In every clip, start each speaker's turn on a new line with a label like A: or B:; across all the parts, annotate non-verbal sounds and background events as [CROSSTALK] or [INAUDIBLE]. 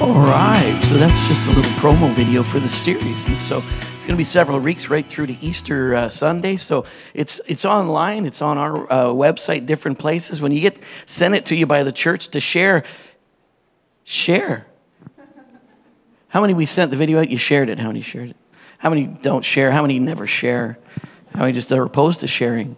A: All right, so that's just a little promo video for the series, and so it's going to be several weeks right through to Easter uh, Sunday. So it's it's online, it's on our uh, website, different places. When you get sent it to you by the church to share, share. How many we sent the video out? You shared it. How many shared it? How many don't share? How many never share? How many just are opposed to sharing?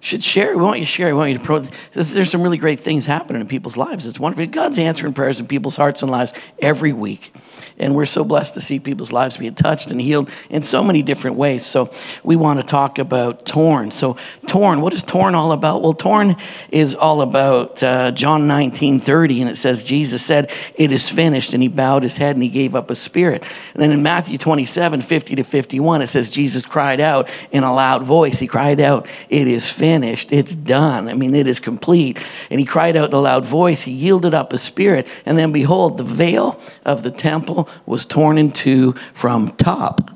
A: Should share. We want you to share. We want you to pro. There's some really great things happening in people's lives. It's wonderful. God's answering prayers in people's hearts and lives every week. And we're so blessed to see people's lives being touched and healed in so many different ways. So we want to talk about torn. So torn, what is torn all about? Well, torn is all about uh, John 19, 30. And it says, Jesus said, it is finished. And he bowed his head and he gave up his spirit. And then in Matthew 27, 50 to 51, it says, Jesus cried out in a loud voice. He cried out, it is finished finished. It's done. I mean, it is complete. And he cried out in a loud voice. He yielded up his spirit. And then behold, the veil of the temple was torn in two from top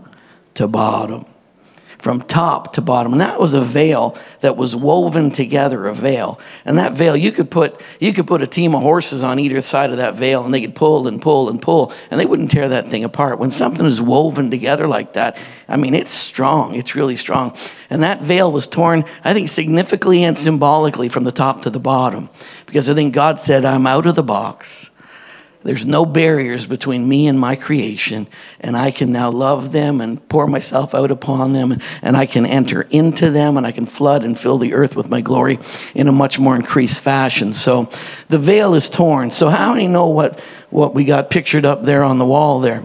A: to bottom from top to bottom. And that was a veil that was woven together, a veil. And that veil, you could put you could put a team of horses on either side of that veil and they could pull and pull and pull and they wouldn't tear that thing apart. When something is woven together like that, I mean it's strong. It's really strong. And that veil was torn, I think, significantly and symbolically from the top to the bottom. Because I think God said, I'm out of the box. There's no barriers between me and my creation, and I can now love them and pour myself out upon them, and I can enter into them, and I can flood and fill the earth with my glory in a much more increased fashion. So the veil is torn. So, how many know what, what we got pictured up there on the wall there?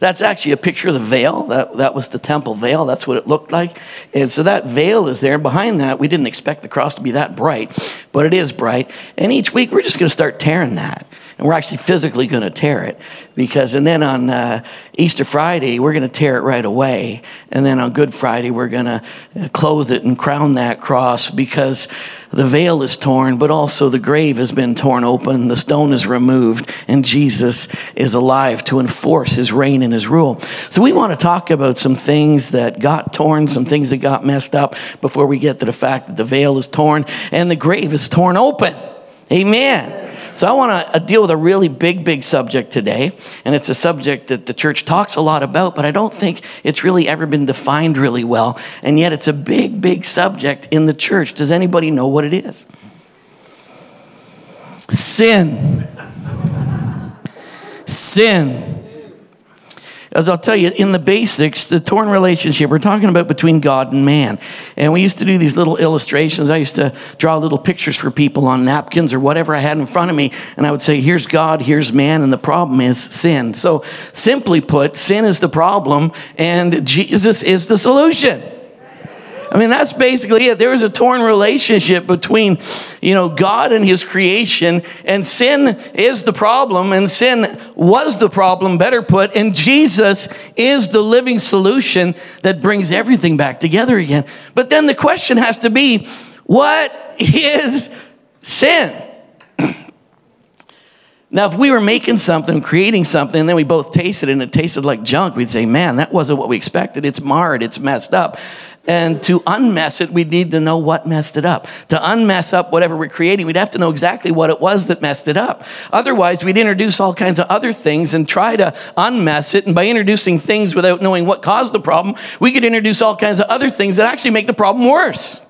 A: That's actually a picture of the veil. That, that was the temple veil. That's what it looked like. And so that veil is there. And behind that, we didn't expect the cross to be that bright, but it is bright. And each week, we're just going to start tearing that and we're actually physically going to tear it because and then on uh, easter friday we're going to tear it right away. And then on good friday we're going to uh, clothe it and crown that cross because the veil is torn but also the grave has been torn open. The stone is removed and jesus is alive to enforce his reign and his rule. So we want to talk about some things that got torn some things that got messed up before we get to the fact that the veil is torn and the grave is torn open. Amen so I want to uh, deal with a really big, big subject today. And it's a subject that the church talks a lot about, but I don't think it's really ever been defined really well. And yet it's a big, big subject in the church. Does anybody know what it is? Sin. Sin as I'll tell you, in the basics, the torn relationship we're talking about between God and man. And we used to do these little illustrations. I used to draw little pictures for people on napkins or whatever I had in front of me. And I would say, here's God, here's man, and the problem is sin. So, simply put, sin is the problem, and Jesus is the solution. I mean, that's basically it. There was a torn relationship between, you know, God and his creation, and sin is the problem, and sin was the problem, better put, and Jesus is the living solution that brings everything back together again. But then the question has to be what is sin? [CLEARS THROAT] Now, if we were making something, creating something, and then we both tasted it and it tasted like junk, we'd say, man, that wasn't what we expected. It's marred, it's messed up. And to unmess it, we need to know what messed it up. To unmess up whatever we're creating, we'd have to know exactly what it was that messed it up. Otherwise, we'd introduce all kinds of other things and try to unmess it. And by introducing things without knowing what caused the problem, we could introduce all kinds of other things that actually make the problem worse.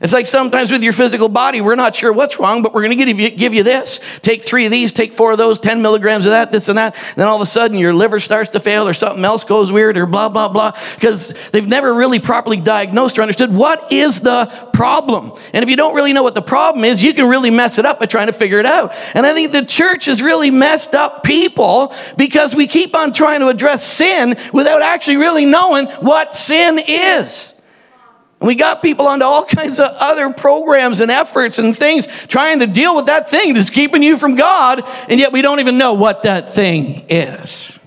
A: It's like sometimes with your physical body, we're not sure what's wrong, but we're going to give you, this. Take three of these, take four of those, 10 milligrams of that, this and that. Then all of a sudden your liver starts to fail or something else goes weird or blah, blah, blah, because they've never really properly diagnosed or understood what is the problem. And if you don't really know what the problem is, you can really mess it up by trying to figure it out. And I think the church has really messed up people because we keep on trying to address sin without actually really knowing what sin is. We got people onto all kinds of other programs and efforts and things trying to deal with that thing that's keeping you from God, and yet we don't even know what that thing is.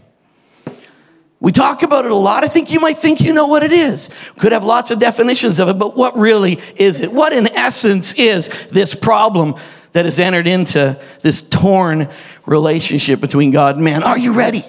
A: We talk about it a lot. I think you might think you know what it is. Could have lots of definitions of it, but what really is it? What, in essence, is this problem that has entered into this torn relationship between God and man? Are you ready?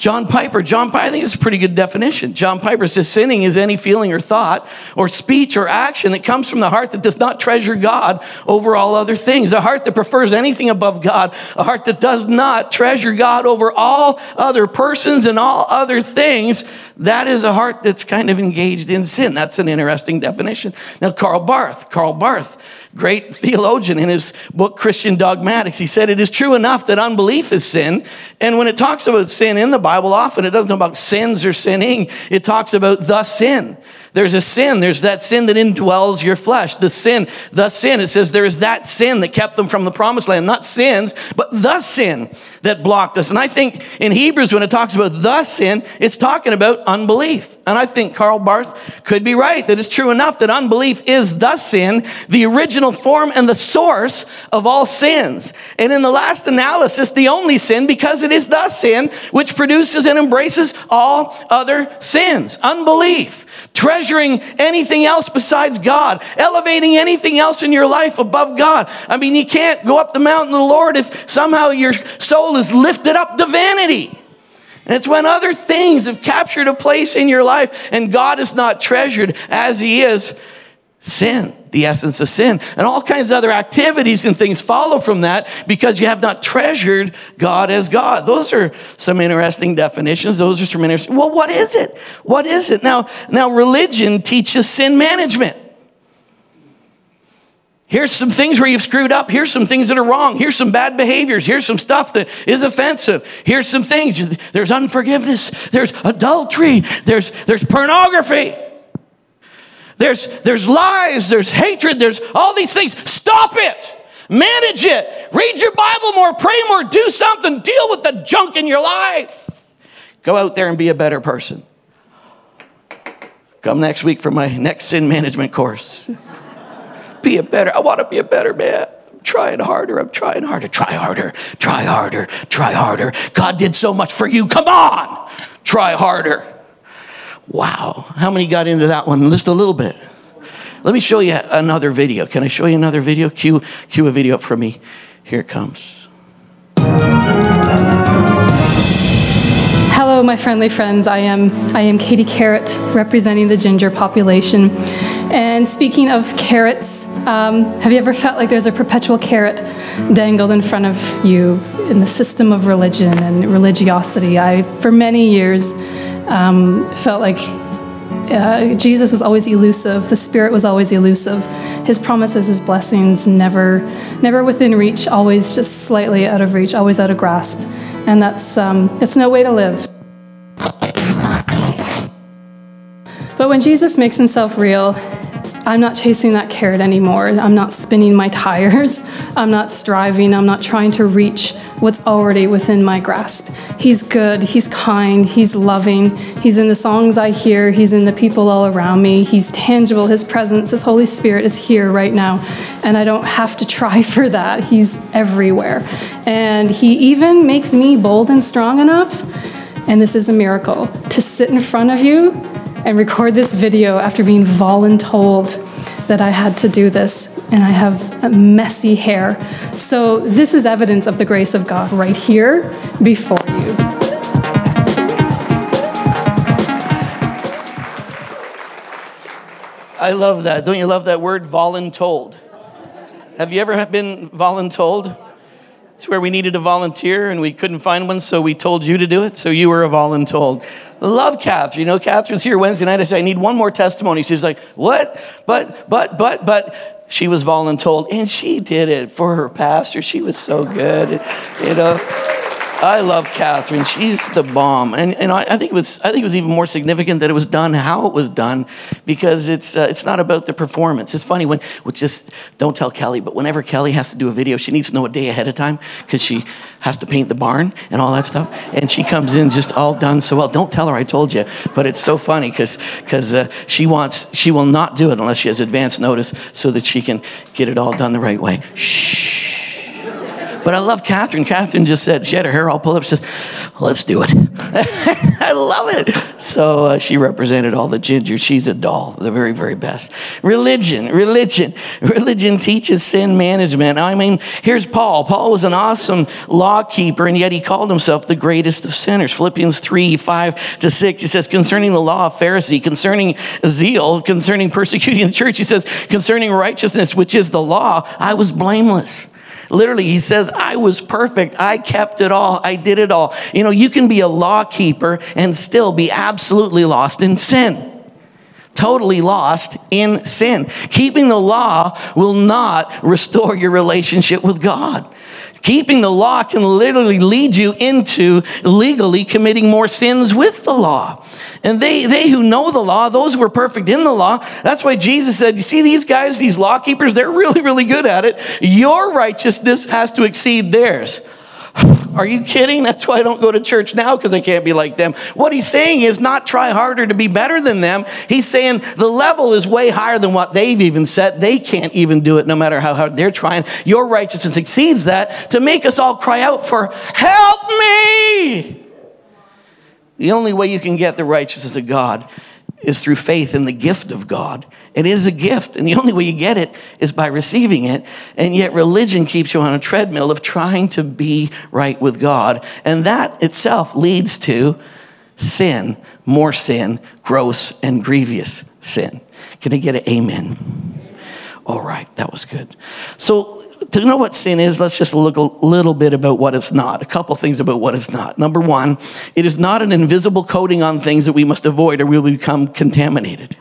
A: John Piper, John Piper, I think it's a pretty good definition. John Piper says sinning is any feeling or thought or speech or action that comes from the heart that does not treasure God over all other things. A heart that prefers anything above God. A heart that does not treasure God over all other persons and all other things. That is a heart that's kind of engaged in sin. That's an interesting definition. Now, Karl Barth, Karl Barth, great theologian in his book Christian Dogmatics. He said it is true enough that unbelief is sin. And when it talks about sin in the Bible, often it doesn't talk about sins or sinning, it talks about the sin. There's a sin. There's that sin that indwells your flesh. The sin, the sin. It says there is that sin that kept them from the promised land. Not sins, but the sin that blocked us. And I think in Hebrews, when it talks about the sin, it's talking about unbelief. And I think Karl Barth could be right that it's true enough that unbelief is the sin, the original form and the source of all sins. And in the last analysis, the only sin because it is the sin which produces and embraces all other sins. Unbelief treasuring anything else besides God, elevating anything else in your life above God. I mean, you can't go up the mountain of the Lord if somehow your soul is lifted up to vanity. And it's when other things have captured a place in your life and God is not treasured as He is sin, the essence of sin. And all kinds of other activities and things follow from that because you have not treasured God as God. Those are some interesting definitions. Those are some interesting. Well, what is it? What is it? Now, now religion teaches sin management. Here's some things where you've screwed up. Here's some things that are wrong. Here's some bad behaviors. Here's some stuff that is offensive. Here's some things. There's unforgiveness. There's adultery. There's, there's pornography. There's, there's lies, there's hatred, there's all these things. Stop it. Manage it. Read your Bible more, pray more, do something. Deal with the junk in your life. Go out there and be a better person. Come next week for my next sin management course. be a better, I want to be a better man. I'm trying harder, I'm trying harder. Try harder, try harder, try harder. God did so much for you. Come on, try harder. Wow. How many got into that one? Just a little bit. Let me show you another video. Can I show you another video? Cue, cue a video up for me. Here it comes.
B: Hello, my friendly friends. I am I am Katie Carrot, representing the ginger population. And speaking of carrots, um, have you ever felt like there's a perpetual carrot dangled in front of you in the system of religion and religiosity? I, for many years, um, felt like uh, Jesus was always elusive. The Spirit was always elusive. His promises, His blessings, never, never within reach. Always just slightly out of reach. Always out of grasp. And that's um, it's no way to live. But when Jesus makes Himself real, I'm not chasing that carrot anymore. I'm not spinning my [LAUGHS] tires. I'm not striving. I'm not trying to reach what's already within my grasp. He's good, He's kind, He's loving, He's in the songs I hear, He's in the people all around me, He's tangible, His presence, His Holy Spirit is here right now. And I don't have to try [LAUGHS] for that. He's everywhere. And He even makes me bold and strong enough, and this is a miracle, to sit in front of you and record this video after being voluntold that I had to do this, and I have messy hair. So, this is evidence of the grace of God right here before you.
A: I love that. Don't you love that word, voluntold? Have you ever been voluntold? It's where we needed a volunteer and we couldn't find one, so we told you to do it, so you were a voluntold. Love Catherine. You know, Catherine's here Wednesday night. I say, I need one more testimony. She's like, What? But, but, but, but. She was voluntold, and she did it for her pastor. She was so good, you know. I love Catherine. She's the bomb, and and I, I, think it was I think it was even more significant that it was done how it was done, because it's uh, it's not about the performance. It's funny when which just don't tell Kelly, but whenever Kelly has to do a video, she needs to know a day ahead of time because she has to paint the barn and all that stuff, and she comes in just all done so well. Don't tell her I told you, but it's so funny because uh, she wants she will not do it unless she has advance notice so that she can get it all done the right way. Shh. But I love Catherine. Catherine just said, she had her hair all pulled up. She says, let's do it. [LAUGHS] I love it. So uh, she represented all the ginger. She's a doll, the very, very best. Religion, religion. Religion teaches sin management. I mean, here's Paul. Paul was an awesome law keeper, and yet he called himself the greatest of sinners. Philippians 3 5 to 6, he says, concerning the law of Pharisee, concerning zeal, concerning persecuting the church, he says, concerning righteousness, which is the law, I was blameless. Literally, he says, I was perfect. I kept it all. I did it all. You know, you can be a law keeper and still be absolutely lost in sin. Totally lost in sin. Keeping the law will not restore your relationship with God. Keeping the law can literally lead you into legally committing more sins with the law. And they, they who know the law, those who are perfect in the law, that's why Jesus said, You see these guys, these law keepers, they're [LAUGHS] really, really good at it. Your righteousness has to exceed theirs. Are you kidding? That's why I don't go to church now because I can't be like them. What he's saying is not try harder to be better than them. He's saying the level is way higher than what they've even set. They can't even do it no matter how hard they're trying. Your righteousness exceeds that to make us all cry out for help me. The only way you can get the righteousness of God is through faith in the gift of God. It is a gift, and the only way you get it is by receiving it. And yet, religion keeps you on a treadmill of trying to be right with God. And that itself leads to sin, more sin, gross and grievous sin. Can I get an amen? All right, that was good. So, to know what sin is, let's just look a little bit about what it's not. A couple things about what it's not. Number one, it is not an invisible coating on things that we must avoid or we will become contaminated.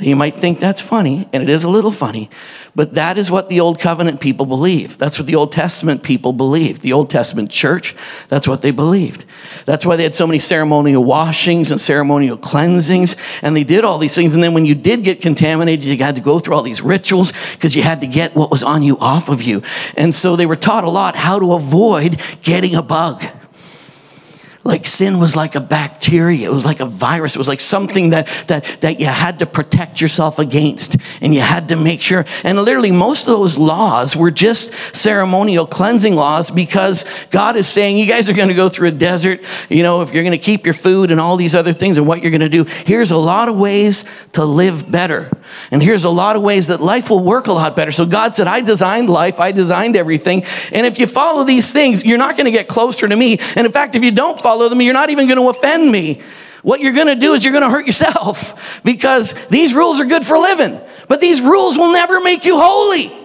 A: You might think that's funny, and it is a little funny, but that is what the Old Covenant people believe. That's what the Old Testament people believed. The Old Testament church, that's what they believed. That's why they had so many ceremonial washings and ceremonial cleansings, and they did all these things. And then when you did get contaminated, you had to go through all these rituals because you had to get what was on you off of you. And so they were taught a lot how to avoid getting a bug like sin was like a bacteria it was like a virus it was like something that that that you had to protect yourself against and you had to make sure and literally most of those laws were just ceremonial cleansing laws because god is saying you guys are going to go through a desert you know if you're going to keep your food and all these other things and what you're going to do here's a lot of ways to live better and here's a lot of ways that life will work a lot better. So god said i designed life i designed everything and if you follow these things you're not going to get closer to me and in fact if you don't follow follow them, you're not even going to offend me. What you're going to do is you're going to hurt yourself [LAUGHS] because these rules are good for living, but these rules will never make you holy.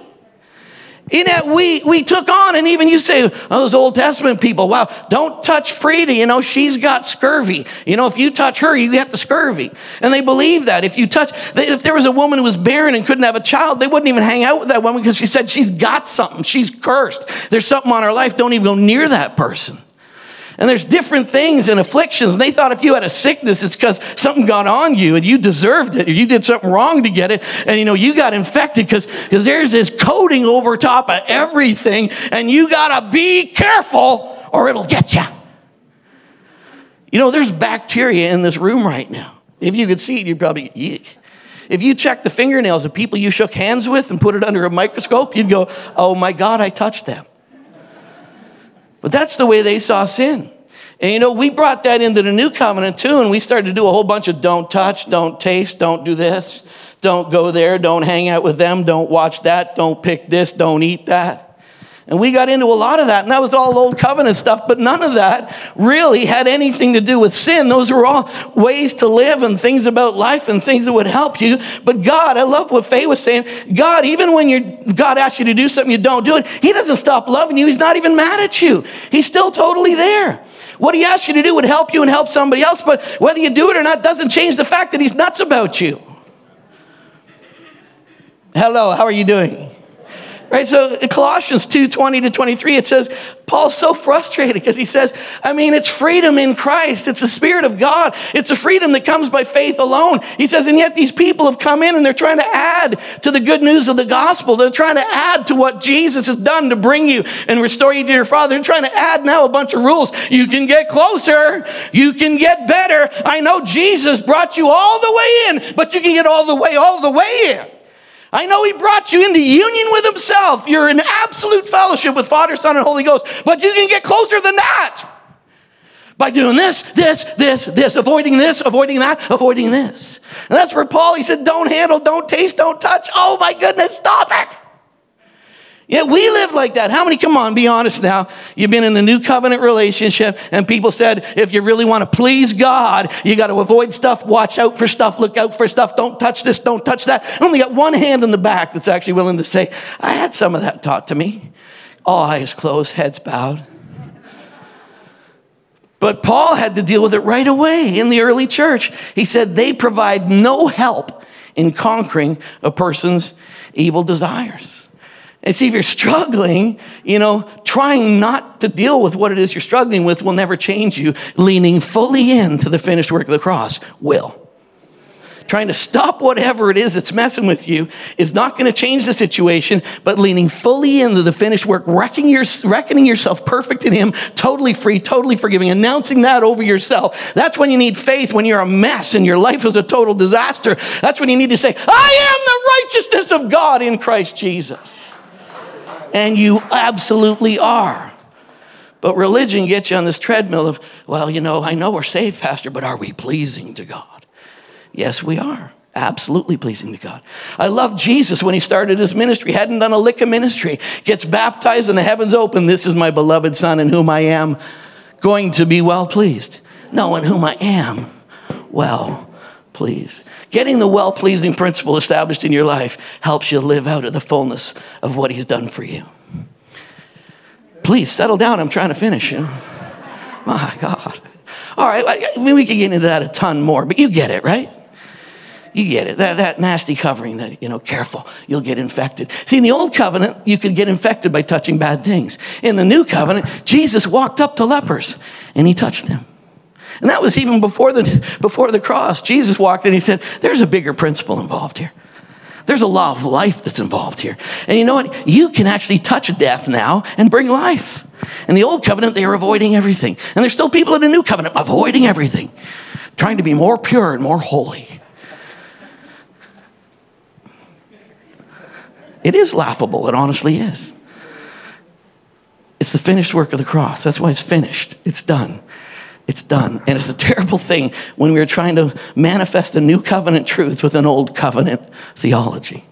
A: In that we we took on, and even you say, oh, those Old Testament people, wow, don't touch Frida. You know, she's got scurvy. You know, if you touch her, you get the scurvy. And they believe that. If you touch, if there was a woman who was barren and couldn't have a child, they wouldn't even hang out with that woman because she said she's got something. She's cursed. There's something on her life. Don't even go near that person. And there's different things and afflictions. And they thought if you had a sickness, it's because something got on you and you deserved it, or you did something wrong to get it, and you know, you got infected because there's this coating over top of everything, and you gotta be careful or it'll get you. You know, there's bacteria in this room right now. If you could see it, you'd probably eek. If you check the fingernails of people you shook hands with and put it under a microscope, you'd go, oh my God, I touched them. But that's the way they saw sin. And you know, we brought that into the new covenant too, and we started to do a whole bunch of don't touch, don't taste, don't do this, don't go there, don't hang out with them, don't watch that, don't pick this, don't eat that. And we got into a lot of that, and that was all old covenant stuff, but none of that really had anything to do with sin. Those were all ways to live and things about life and things that would help you. But God, I love what Faye was saying. God, even when you God asks you to do something, you don't do it, He doesn't stop loving you. He's not even mad at you. He's still totally there. What He asks you to do would help you and help somebody else, but whether you do it or not doesn't change the fact that He's nuts about you. Hello, how are you doing? Right? So Colossians 2 20 to 23, it says, Paul's so frustrated because he says, I mean, it's freedom in Christ. It's the Spirit of God. It's a freedom that comes by faith alone. He says, and yet these people have come in and they're trying to add to the good news of the gospel. They're trying to add to what Jesus has done to bring you and restore you to your Father. They're trying to add now a bunch of rules. You can get closer. You can get better. I know Jesus brought you all the way in, but you can get all the way, all the way in. I know He brought you into union with Himself. You're in absolute fellowship with Father, Son, and Holy Ghost, but you can get closer than that by doing this, this, this, this, avoiding this, avoiding that, avoiding this. And that's where Paul, he said, don't handle, don't taste, don't touch. Oh my goodness, stop it. Yeah, we live like that. How many, come on, be honest now. You've been in a new covenant relationship, and people said, if you really want to please God, you got to avoid stuff, watch out for stuff, look out for stuff, don't touch this, don't touch that. I only got one hand in the back that's actually willing to say, I had some of that taught to me. All eyes closed, heads bowed. But Paul had to deal with it right away in the early church. He said they provide no help in conquering a person's evil desires. And see, if you're struggling, you know, trying not to deal with what it is you're struggling with will never change you. Leaning fully into the finished work of the cross will. Trying to stop whatever it is that's messing with you is not going to change the situation, but leaning fully into the finished work, reckoning, your, reckoning yourself perfect in Him, totally free, totally forgiving, announcing that over yourself. That's when you need faith, when you're a mess and your life is a total disaster. That's when you need to say, I am the righteousness of God in Christ Jesus and you absolutely are. But religion gets you on this treadmill of, well, you know, I know we're saved, Pastor, but are we pleasing to God? Yes, we are. Absolutely pleasing to God. I love Jesus when he started his ministry, hadn't done a lick of ministry, gets baptized and the heavens open. This is my beloved Son in whom I am going to be well pleased. No, in whom I am well pleased. Getting the well pleasing principle established in your life helps you live out of the fullness of what He's done for you. Please settle down. I'm trying to finish. You [LAUGHS] know? My God. All right, I mean, we could get into that a ton more, but you get it, right? You get it. That, that nasty covering, that, you know, careful, you'll get infected. See, in the old covenant, you could get infected by touching bad things. In the new covenant, Jesus walked up to lepers and he touched them. And that was even before the, before the cross. Jesus walked in, he said, There's a bigger principle involved here. There's a law of life that's involved here. And you know what? You can actually touch death now and bring life. In the old covenant, they were avoiding everything. And there's still people in the new covenant avoiding everything, trying to be more pure and more holy. It is laughable, it honestly is. It's the finished work of the cross. That's why it's finished, it's done. It's done. And it's a terrible thing when we're trying to manifest a new covenant truth with an old covenant theology.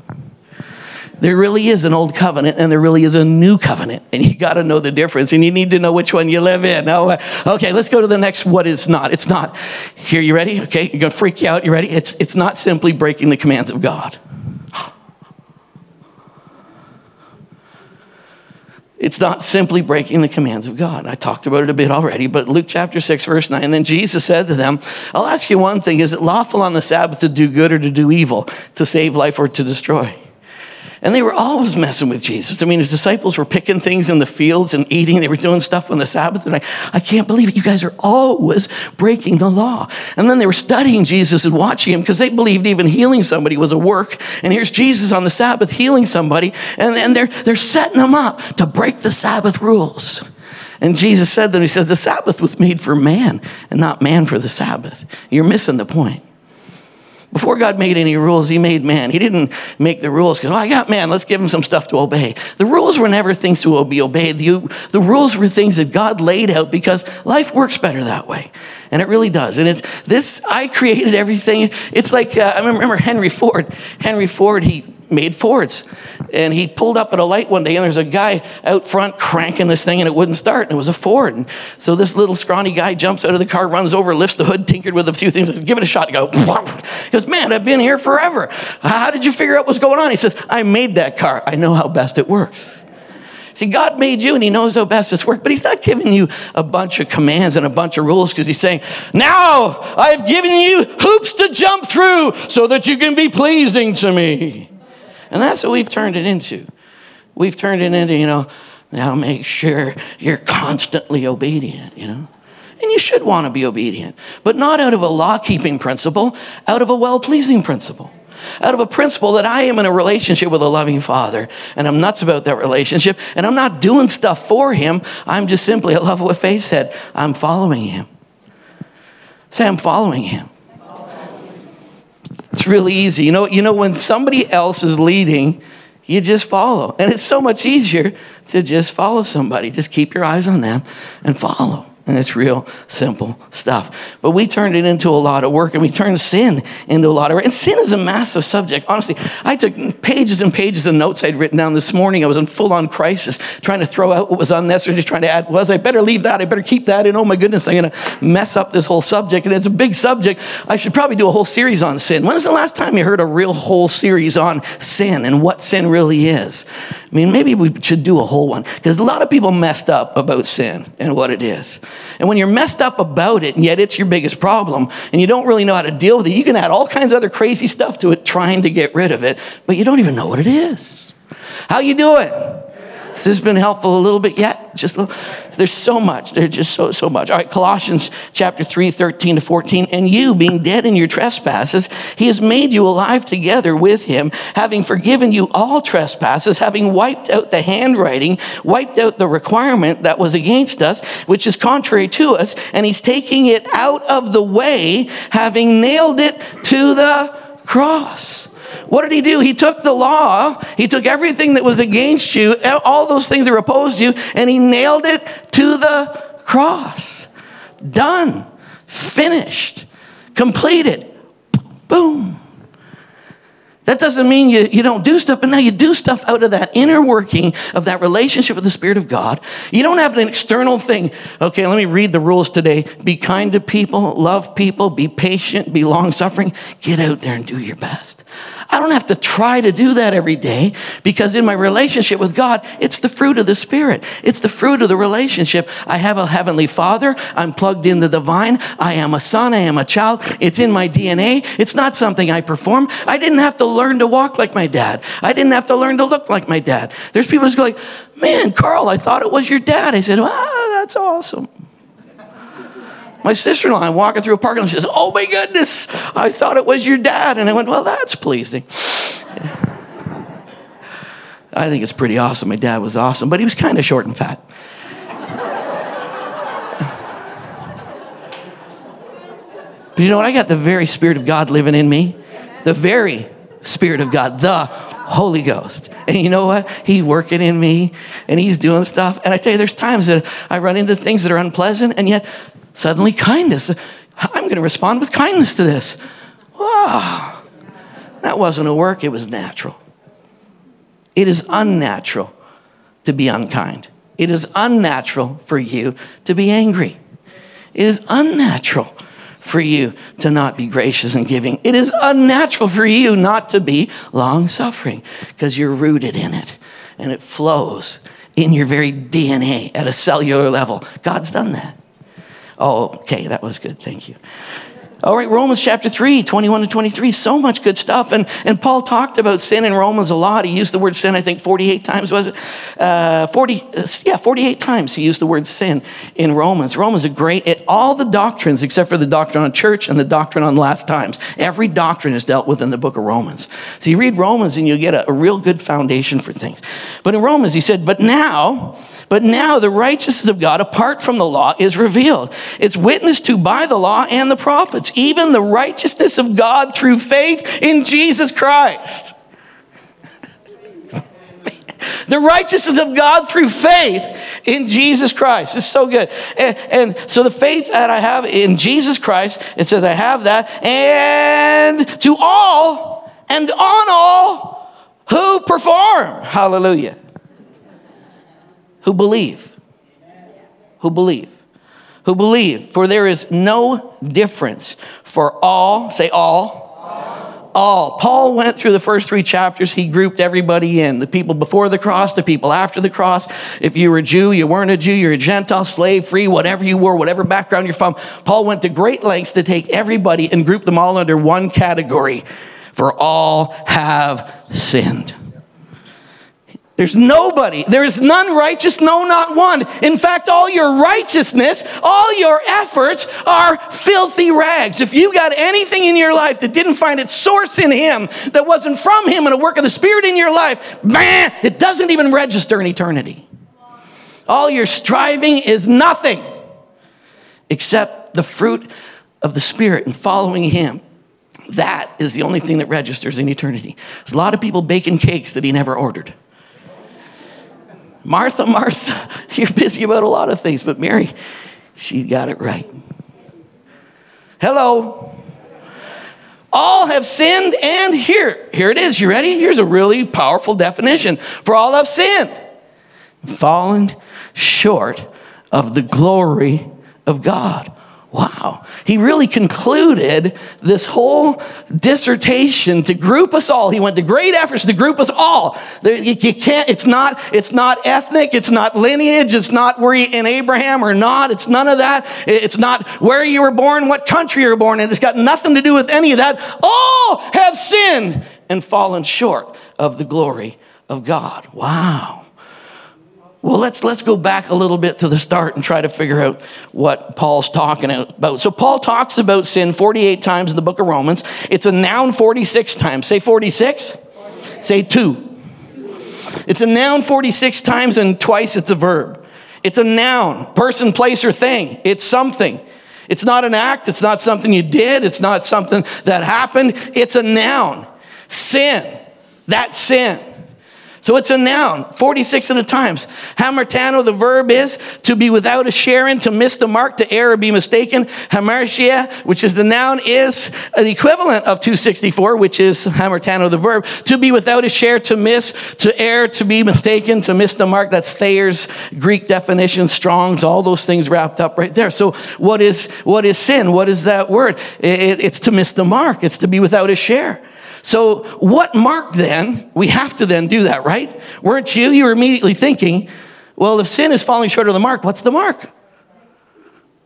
A: There really is an old covenant and there really is a new covenant. And you got to know the difference and you need to know which one you live in. Oh, okay, let's go to the next what is not. It's not. Here, you ready? Okay, you're going to freak you out. You ready? It's, it's not simply breaking the commands of God. It's not simply breaking the commands of God. I talked about it a bit already, but Luke chapter 6, verse 9. And then Jesus said to them, I'll ask you one thing Is it lawful on the Sabbath to do good or to do evil, to save life or to destroy? And they were always messing with Jesus. I mean, his disciples were picking things in the fields and eating. They were doing stuff on the Sabbath. And I, I can't believe it. You guys are always breaking the law. And then they were studying Jesus and watching him because they believed even healing somebody was a work. And here's Jesus on the Sabbath healing somebody. And, and they're, they're setting them up to break the Sabbath rules. And Jesus said that He says, The Sabbath was made for man and not man for the Sabbath. You're missing the point. Before God made any rules, He made man. He didn't make the rules because, oh, I got man, let's give him some stuff to obey. The rules were never things to be obeyed. The, the rules were things that God laid out because life works better that way. And it really does. And it's this, I created everything. It's like, uh, I remember Henry Ford. Henry Ford, he made Fords. And he pulled up at a light one day, and there's a guy out front cranking this thing, and it wouldn't start. And it was a Ford. And so this little scrawny guy jumps out of the car, runs over, lifts the hood, tinkered with a few things, says, give it a shot. Go. He goes, man, I've been here forever. How did you figure out what's going on? He says, I made that car. I know how best it works. See, God made you and He knows how best this works, but He's not giving you a bunch of commands and a bunch of rules because He's saying, Now I've given you hoops to jump through so that you can be pleasing to me. And that's what we've turned it into. We've turned it into, you know, now make sure you're constantly obedient, you know. And you should want to be obedient, but not out of a law keeping principle, out of a well pleasing principle. Out of a principle that I am in a relationship with a loving father and I'm nuts about that relationship and I'm not doing stuff for him. I'm just simply, I love what Faith said, I'm following him. Say, I'm following him. It's really easy. You know, you know, when somebody else is leading, you just follow. And it's so much easier to just follow somebody. Just keep your eyes on them and follow. And it's real simple stuff. But we turned it into a lot of work and we turned sin into a lot of work. And sin is a massive subject. Honestly, I took pages and pages of notes I'd written down this morning. I was in full on crisis, trying to throw out what was unnecessary, just trying to add, was I better leave that? I better keep that. And oh my goodness, I'm going to mess up this whole subject. And it's a big subject. I should probably do a whole series on sin. When's the last time you heard a real whole series on sin and what sin really is? I mean, maybe we should do a whole one because a lot of people messed up about sin and what it is. And when you're messed up about it, and yet it's your biggest problem, and you don't really know how to deal with it, you can add all kinds of other crazy stuff to it trying to get rid of it, but you don't even know what it is. How you do it? This has this been helpful a little bit yet? Just little, there's so much. There's just so, so much. All right, Colossians chapter 3, 13 to 14. And you, being dead in your trespasses, he has made you alive together with him, having forgiven you all trespasses, having wiped out the handwriting, wiped out the requirement that was against us, which is contrary to us, and he's taking it out of the way, having nailed it to the cross. What did he do? He took the law, he took everything that was against you, all those things that were opposed you, and he nailed it to the cross. Done, finished, completed. Boom. That doesn't mean you, you don't do stuff, but now you do stuff out of that inner working of that relationship with the Spirit of God. You don't have an external thing. Okay, let me read the rules today. Be kind to people, love people, be patient, be long suffering. Get out there and do your best. I don't have to try to do that every day because in my relationship with God, it's the fruit of the Spirit. It's the fruit of the relationship. I have a heavenly Father. I'm plugged into the vine. I am a son. I am a child. It's in my DNA. It's not something I perform. I didn't have to learn to walk like my dad. I didn't have to learn to look like my dad. There's people who's like, man, Karl, I thought it was your dad. I said, ah, that's awesome. My sister in law, walking through a parking lot, she says, Oh my goodness, I thought it was your dad. And I went, Well, that's pleasing. I think it's pretty awesome. My dad was awesome, but he was kind of short and fat. But you know what? I got the very Spirit of God living in me. The very Spirit of God, the Holy Ghost. And you know what? He's working in me and he's doing stuff. And I tell you, there's times that I run into things that are unpleasant, and yet Suddenly, kindness. I'm going to respond with kindness to this. Wow. That wasn't a work, it was natural. It is unnatural to be unkind. It is unnatural for you to be angry. It is unnatural for you to not be gracious and giving. It is unnatural for you not to be long suffering because you're rooted in it and it flows in your very DNA at a cellular level. God's done that. Oh, okay, that was good. Thank you. All right, Romans chapter 3, 21 to 23, so much good stuff. And, and Paul talked about sin in Romans a lot. He used the word sin, I think, 48 times, was it? Uh, 40, yeah, 48 times he used the word sin in Romans. Romans is great at all the doctrines except for the doctrine on church and the doctrine on last times. Every doctrine is dealt with in the book of Romans. So you read Romans and you get a, a real good foundation for things. But in Romans, he said, but now, but now the righteousness of God apart from the law is revealed. It's witnessed to by the law and the prophets, even the righteousness of God through faith in Jesus Christ. [LAUGHS] the righteousness of God through faith in Jesus Christ. It's so good. And, and, so the faith that I have in Jesus Christ, it says I have that, and to all and on all who perform. Hallelujah who believe. Who believe. Who believe. For there is no difference for all, say all, all. Paul went through the first three chapters. He grouped everybody in the people before the cross, the people after the cross. If you were a Jew, you weren't a Jew, you're a Gentile, slave, free, whatever you were, whatever background you're from. Paul went to great lengths to take everybody and group them all under one category. For all have sinned. There's nobody. There is none righteous, no, not one. In fact, all your righteousness, all your efforts are filthy rags. If you got anything in your life that didn't find its source in Him, that wasn't from Him and a work of the Spirit in your life, man, it doesn't even register in eternity. All your striving is nothing except the fruit of the Spirit and following Him. That is the only thing that registers in eternity. There's a lot of people baking cakes that He never ordered. Martha, Martha, [LAUGHS] you're busy about a lot of things, but Mary, she got it right. Hello. All have sinned, and here, here it is. You ready? Here's a really powerful definition. For all have sinned, fallen short of the glory of God. Wow. He really concluded this whole dissertation to group us all. He went to great efforts to group us all. You can't, it's not, it's not ethnic. It's not lineage. It's not were you in Abraham or not. It's none of that. It's not where you were born, what country you were born in. It's got nothing to do with any of that. All have sinned and fallen short of the glory of God. Wow. Well, let's, let's go back a little bit to the start and try to figure out what Paul's talking about. So, Paul talks about sin 48 times in the book of Romans. It's a noun 46 times. Say 46. 46. Say two. It's a noun 46 times and twice it's a verb. It's a noun, person, place, or thing. It's something. It's not an act. It's not something you did. It's not something that happened. It's a noun. Sin. That sin. So it's a noun, 46 at a times. Hamartano, the verb is to be without a share in, to miss the mark, to err or be mistaken. Hamartia, which is the noun, is the equivalent of 264, which is hamartano, the verb. To be without a share, to miss, to err, to be mistaken, to miss the mark. That's Thayer's Greek definition, Strong's, all those things wrapped up right there. So what is, what is sin? What is that word? It, it's to miss the mark. It's to be without a share. So, what mark then? We have to then do that, right? Weren't you? You were immediately thinking, well, if sin is falling short of the mark, what's the mark?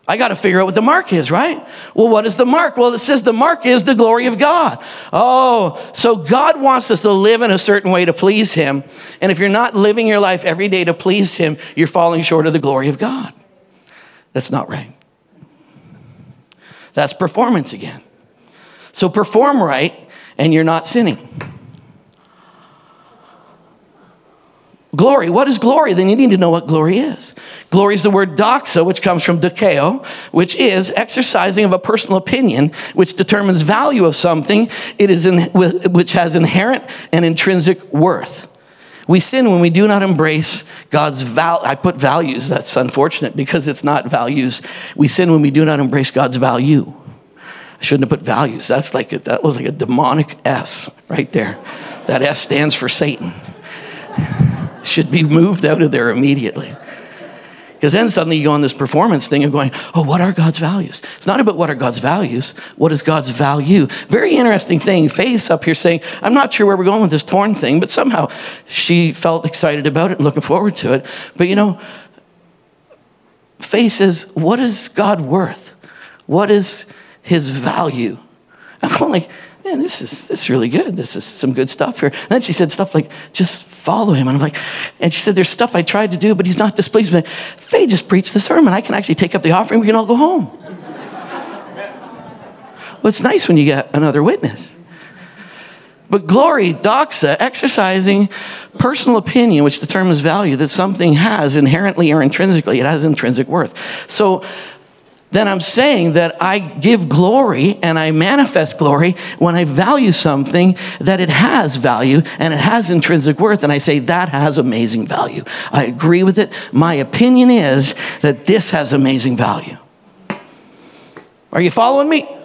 A: I got to figure out what the mark is, right? Well, what is the mark? Well, it says the mark is the glory of God. Oh, so God wants us to live in a certain way to please Him. And if you're not living your life every day to please Him, you're falling short of the glory of God. That's not right. That's performance again. So perform right and you're not sinning. Glory. What is glory? Then you need to know what glory is. Glory is the word doxa, which comes from dokeo, which is exercising of a personal opinion, which determines value of something. It is in, which has inherent and intrinsic worth. We sin when we do not embrace God's val. I put values. That's unfortunate because it's not values. We sin when we do not embrace God's value. I shouldn't have put values. That's like a, that was like a demonic S right there. That S stands for Satan. [LAUGHS] Should be moved out of there immediately. Because then suddenly you go on this performance thing of going, oh, what are God's values? It's not about what are God's values. What is God's value? Very interesting thing. Faye's up here saying, I'm not sure where we're going with this torn thing, but somehow she felt excited about it and looking forward to it. But you know, Faye says, what is God worth? What is his value. [LAUGHS] I'm going like, man, this is, this is really good. This is some good stuff here. And then she said stuff like, just follow him. And I'm like, and she said, there's stuff I tried to do, but he's not displeased me. Faye just preached the sermon. I can actually take up the offering. We can all go home. [LAUGHS] well, it's nice when you get another witness. But glory, doxa, exercising personal opinion, which determines value that something has inherently or intrinsically, it has intrinsic worth. So then I'm saying that I give glory and I manifest glory when I value something that it has value and it has intrinsic worth. And I say that has amazing value. I agree with it. My opinion is that this has amazing value. Are you following me?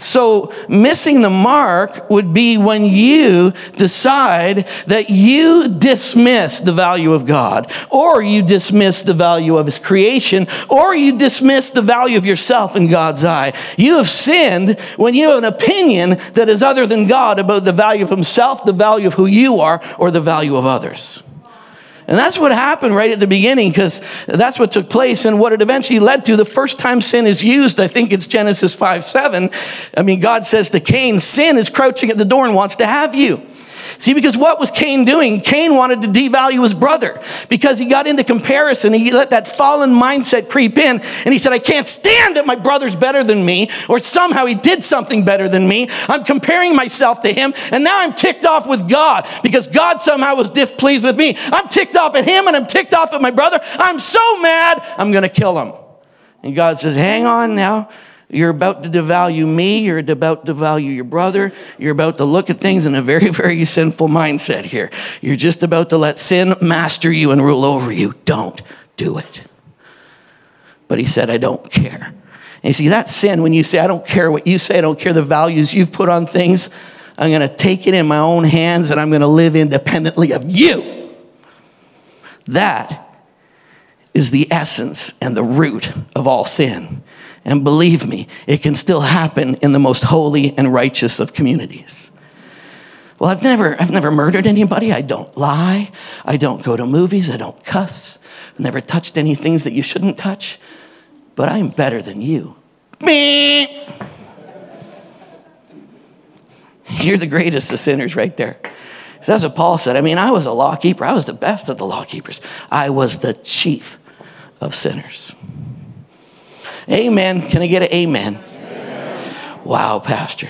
A: So, missing the mark would be when you decide that you dismiss the value of God, or you dismiss the value of His creation, or you dismiss the value of yourself in God's eye. You have sinned when you have an opinion that is other than God about the value of Himself, the value of who you are, or the value of others. And that's what happened right at the beginning because that's what took place and what it eventually led to. The first time sin is used, I think it's Genesis 5 7. I mean, God says to Cain, Sin is crouching at the door and wants to have you. See, because what was Cain doing? Cain wanted to devalue his brother because he got into comparison. He let that fallen mindset creep in and he said, I can't stand that my brother's better than me or somehow he did something better than me. I'm comparing myself to him and now I'm ticked off with God because God somehow was displeased with me. I'm ticked off at him and I'm ticked off at my brother. I'm so mad, I'm going to kill him. And God says, Hang on now. You're about to devalue me. You're about to devalue your brother. You're about to look at things in a very, [LAUGHS] very sinful mindset here. You're just about to let sin master you and rule over you. Don't do it. But he said, I don't care. And you see, that's sin when you say, I don't care what you say, I don't care the values you've put on things. I'm going to take it in my own hands and I'm going to live independently of you. That is the essence and the root of all sin. And believe me, it can still happen in the most holy and righteous of communities. Well, I've never, I've never murdered anybody. I don't lie. I don't go to movies. I don't cuss. I've never touched any things that you shouldn't touch. But I'm better than you. Me. You're the greatest of sinners right there. That's what Paul said. I mean, I was a law keeper. I was the best of the law keepers. I was the chief of sinners. Amen. Can I get an amen? amen? Wow, Pastor.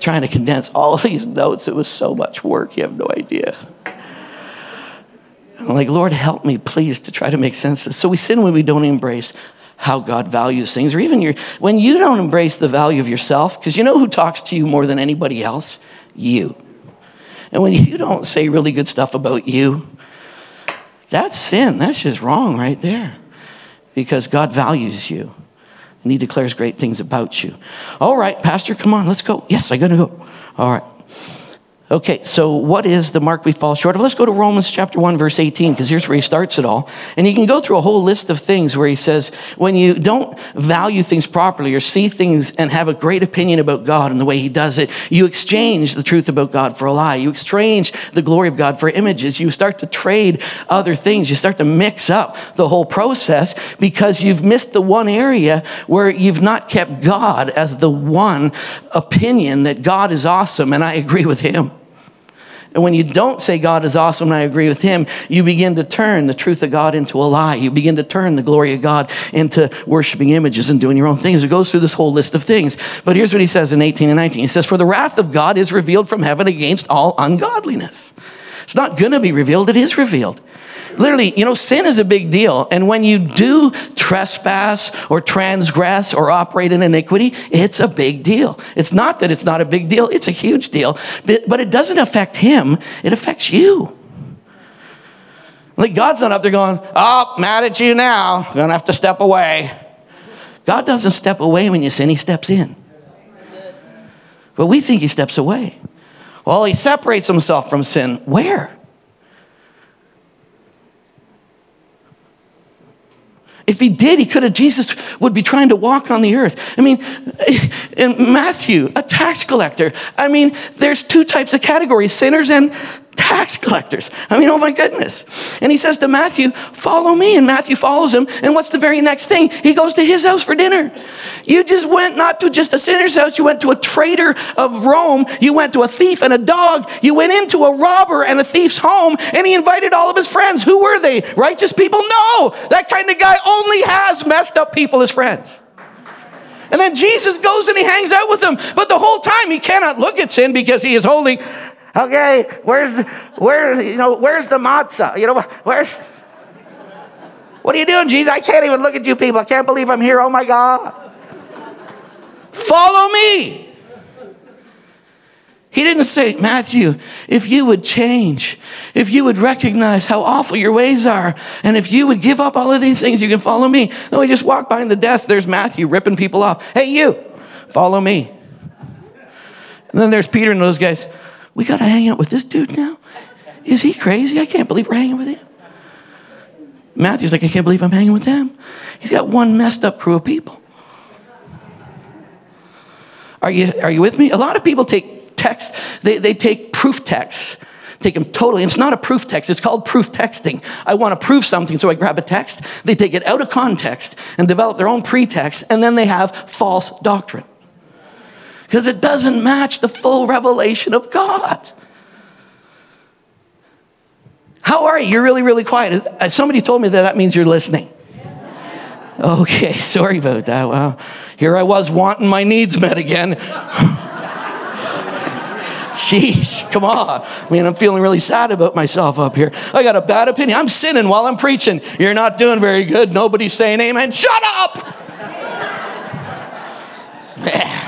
A: Trying to condense all of these notes, it was so much work, you have no idea. I'm like, Lord, help me, please, to try to make sense of this. So we sin when we don't embrace how God values things, or even your, when you don't embrace the value of yourself, because you know who talks to you more than anybody else? You. And when you don't say really good stuff about you, that's sin. That's just wrong right there because God values you and He declares great things about you. All right, Pastor, come on, let's go. Yes, I gotta go. All right. Okay, so what is the mark we fall short of? Let's go to Romans chapter 1, verse 18, because here's where he starts it all. And he can go through a whole list of things where he says, when you don't value things properly or see things and have a great opinion about God and the way he does it, you exchange the truth about God for a lie. You exchange the glory of God for images. You start to trade other things. You start to mix up the whole process because you've missed the one area where you've not kept God as the one opinion that God is awesome and I agree with him. And when you don't say God is awesome and I agree with him, you begin to turn the truth of God into a lie. You begin to turn the glory of God into worshiping images and doing your own things. It goes through this whole list of things. But here's what he says in 18 and 19. He says, For the wrath of God is revealed from heaven against all ungodliness. It's not going to be revealed, it is revealed. Literally, you know, sin is a big deal. And when you do trespass or transgress or operate in iniquity, it's a big deal. It's not that it's not a big deal, it's a huge deal. But, it doesn't affect him, it affects you. Like God's not up there going, oh, mad at you now, gonna have to step away. God doesn't step away when you sin, he steps in. But we think he steps away. Well, he separates himself from sin. Where? If he did, he could have, Jesus would be trying to walk on the earth. I mean, in Matthew, a tax collector. I mean, there's two types of categories sinners and tax collectors. I mean, oh my goodness. And he says to Matthew, Follow me. And Matthew follows him. And what's the very next thing? He goes to his house for dinner. You just went not to just a sinner's house, you went to a traitor of Rome. You went to a thief and a dog. You went into a robber and a thief's home. And he invited all of his friends. Who were they? Righteous people? No. That kind of guy only has messed up people as friends. And then Jesus goes and he hangs out with them. But the whole time he cannot look at sin because he is holy. Okay, where's the, you know where's the matzah? You know where's what are you doing, Jesus? I can't even look at you people. I can't believe I'm here. Oh my God. Follow me. He didn't say, Matthew, if you would change, if you would recognize how awful your ways are, and if you would give up all of these things, you can follow me. No, he just walked behind the desk. There's Matthew ripping people off. Hey, you, follow me. And then there's Peter and those guys. We got to hang out with this dude now? Is he crazy? I can't believe we're hanging with him. Matthew's like, I can't believe I'm hanging with them. He's got one messed up crew of people. Are you, are you with me? A lot of people take text, they, they take proof texts, take them totally. It's not a proof text, it's called proof texting. I want to prove something, so I grab a text, they take it out of context and develop their own pretext, and then they have false doctrine. Because it doesn't match the full revelation of God. How are you? You're really, really quiet. Uh, somebody told me that that means you're listening. Okay, [LAUGHS] sorry about that. Well, here I was wanting my needs met again. [LAUGHS] Sheesh, come on. I mean, I'm feeling really sad about myself up here. I got a bad opinion. I'm sinning while I'm preaching. You're not doing very good. Nobody's saying amen. Shut up! [LAUGHS]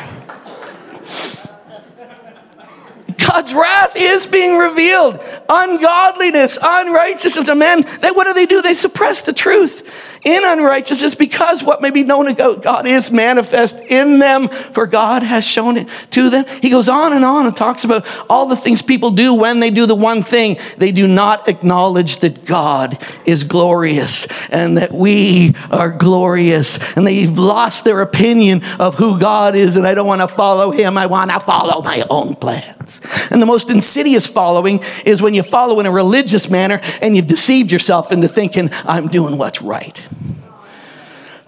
A: God's wrath is being revealed. Ungodliness, unrighteousness of men. They, what do they do? They suppress the truth in unrighteousness because what may be known about God is manifest in them, for God has shown it to them. He goes on and on and talks about all the things people do when they do the one thing. They do not acknowledge that God is glorious and that we are glorious. And they've lost their opinion of who God is, and I don't want to follow him, I want to follow my own plans. And the most insidious following is when you follow in a religious manner and you've deceived yourself into thinking, I'm doing what's right.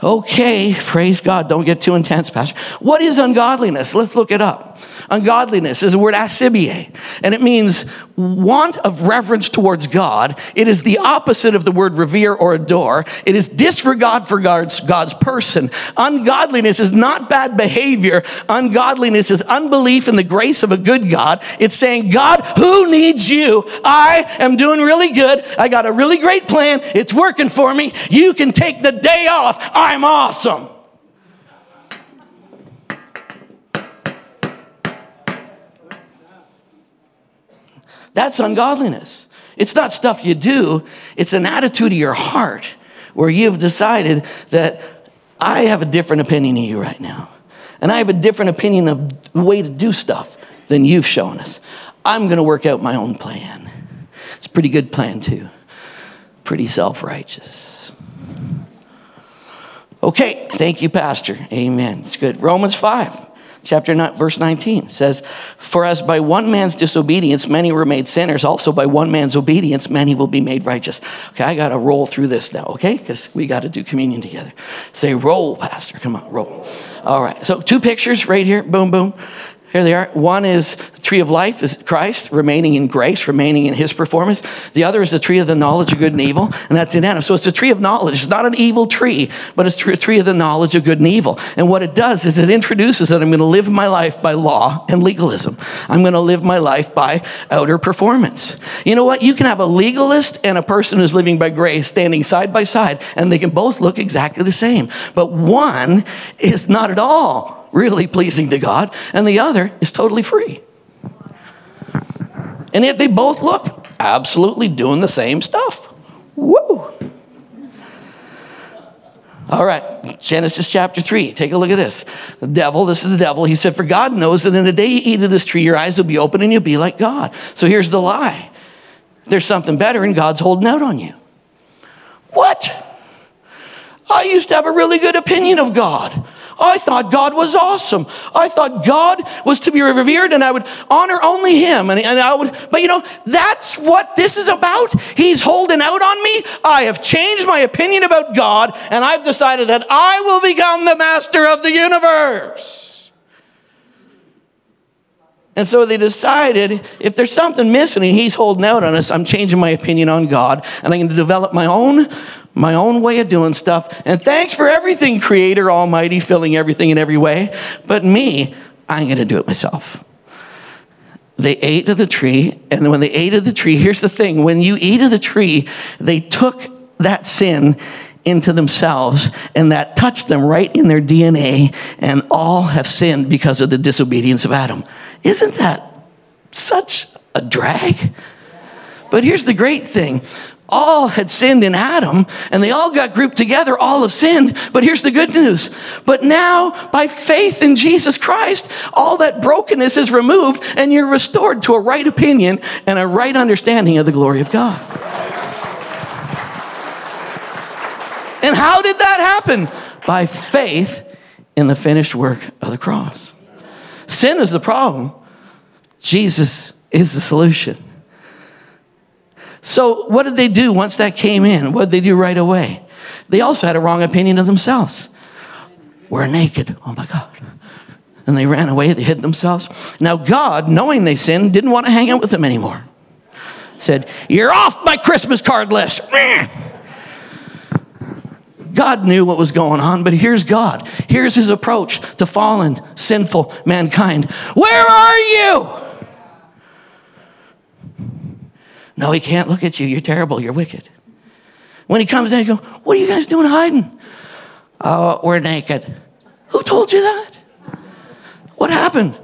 A: Okay, praise God. Don't get too intense, Pastor. What is ungodliness? Let's look it up. Ungodliness is the word asebeia, and it means want of reverence towards God. It is the opposite of the word revere or adore. It is disregard for God's, God's person. Ungodliness is not bad behavior. Ungodliness is unbelief in the grace of a good God. It's saying, God, who needs you? I am doing really good. I got a really great plan. It's working for me. You can take the day off. I'm awesome. That's ungodliness. It's not stuff you do, it's an attitude of your heart where you've decided that I have a different opinion of you right now. And I have a different opinion of the way to do stuff than you've shown us. I'm going to work out my own plan. It's a pretty good plan, too. Pretty self righteous. Okay, thank you, Pastor. Amen. It's good. Romans 5 chapter 9, verse 19 says, For as by one man's disobedience many were made sinners, also by one man's obedience many will be made righteous. Okay, I got to roll through this now, okay? Because we got to do communion together. Say, roll, Pastor. Come on, roll. All right, so two pictures right here. Boom, boom. Here they are. One is the tree of life, is Christ, remaining in grace, remaining in his performance. The other is the tree of the knowledge of good and evil, and that's in Adam. So it's a tree of knowledge. It's not an evil tree, but it's a tree of the knowledge of good and evil. And what it does is it introduces that I'm going to live my life by law and legalism. I'm going to live my life by outer performance. You know what? You can have a legalist and a person who's living by grace standing side by side, and they can both look exactly the same. But one is not at all really pleasing to God, and the other is totally free. And yet they both look absolutely doing the same stuff. Woo! All right, Genesis chapter 3. Take a look at this. The devil, this is the devil. He said, For God knows that in the day you eat of this tree, your eyes will be open and you'll be like God. So here's the lie there's something better, and God's holding out on you. What? I used to have a really good opinion of God. I thought God was awesome. I thought God was to be revered and I would honor only him. And, and I would, but you know, that's what this is about. He's holding out on me. I have changed my opinion about God and I've decided that I will become the master of the universe. And so they decided if there's something missing and he's holding out on us, I'm changing my opinion on God and I'm going to develop my own my own way of doing stuff. And thanks for everything, Creator Almighty, filling everything in every way. But me, I'm going to do it myself. They ate of the tree, and when they ate of the tree, here's the thing when you eat of the tree, they took that sin into themselves, and that touched them right in their DNA, and all have sinned because of the disobedience of Adam. Isn't that such a drag? But here's the great thing all had sinned in Adam and they all got grouped together, all have sinned. But here's the good news. But now, by faith in Jesus Christ, all that brokenness is removed and you're restored to a right opinion and a right understanding of the glory of God. And how did that happen? By faith in the finished work of the cross. Sin is the problem, Jesus is the solution. So, what did they do once that came in? What did they do right away? They also had a wrong opinion of themselves. We're naked. Oh my God. And they ran away, they hid themselves. Now, God, knowing they sinned, didn't want to hang out with them anymore. Said, You're off my Christmas card list. [LAUGHS] God knew what was going on, but here's God. Here's his approach to fallen, sinful mankind. Where are you? No, he can't look at you. You're terrible. You're wicked. When he comes in, he goes, What are you guys doing hiding? Oh, we're naked. Who told you that? What happened?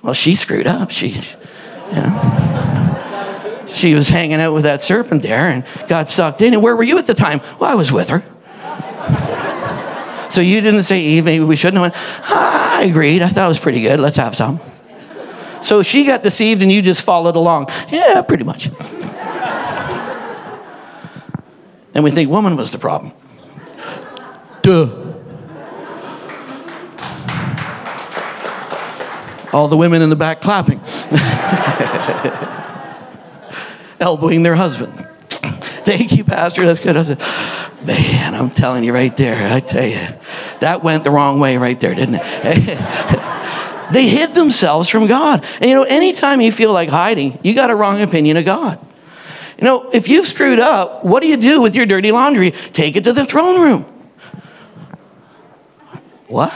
A: Well, she screwed up. She, you know, she was hanging out with that serpent there and got sucked in. And where were you at the time? Well, I was with her. So you didn't say, Eve, maybe we shouldn't have went, ah, I agreed. I thought it was pretty good. Let's have some. So she got deceived and you just followed along. Yeah, pretty much. And we think woman was the problem. Duh. All the women in the back clapping, [LAUGHS] elbowing their husband. [TSK] Thank you, Pastor. That's good. I said, man, I'm telling you right there. I tell you, that went the wrong way right there, didn't it? [LAUGHS] they hid themselves from God. And you know, anytime you feel like hiding, you got a wrong opinion of God. You know, if you've screwed up, what do you do with your dirty laundry? Take it to the throne room. What?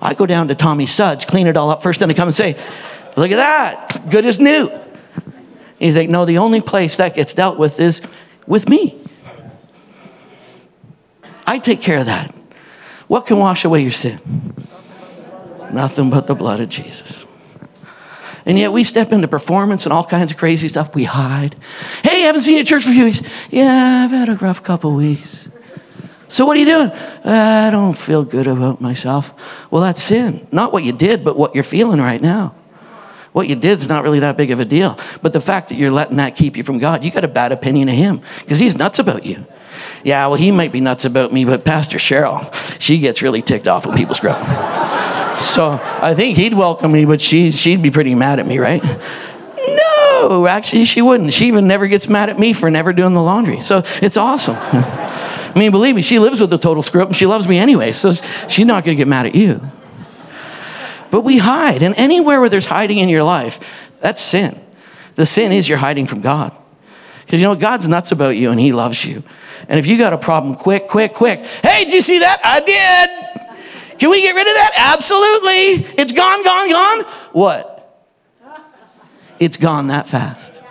A: I go down to Tommy Suds, clean it all up first, then I come and say, Look at that, good as new. He's like, No, the only place that gets dealt with is with me. I take care of that. What can wash away your sin? Nothing but the blood of Jesus. And yet we step into performance and all kinds of crazy stuff. We hide. Hey, haven't seen you at church for a few weeks. Yeah, I've had a rough couple weeks. So what are you doing? I don't feel good about myself. Well, that's sin. Not what you did, but what you're feeling right now. What you did is not really that big of a deal. But the fact that you're letting that keep you from God, you got a bad opinion of Him because He's nuts about you. Yeah, well, He might be nuts about me, but Pastor Cheryl, she gets really ticked off when people screw up. So I think He'd welcome me, but she, she'd be pretty mad at me, right? No, actually, she wouldn't. She even never gets mad at me for never doing the laundry. So it's awesome. I mean, believe me, she lives with a total screw up and she loves me anyway, so she's not going to get mad at you. But we hide, and anywhere where there's hiding in your life, that's sin. The sin is you're hiding from God. Because you know, God's nuts about you and He loves you. And if you got a problem, quick, quick, quick. Hey, did you see that? I did. Can we get rid of that? Absolutely. It's gone, gone, gone. What? It's gone that fast.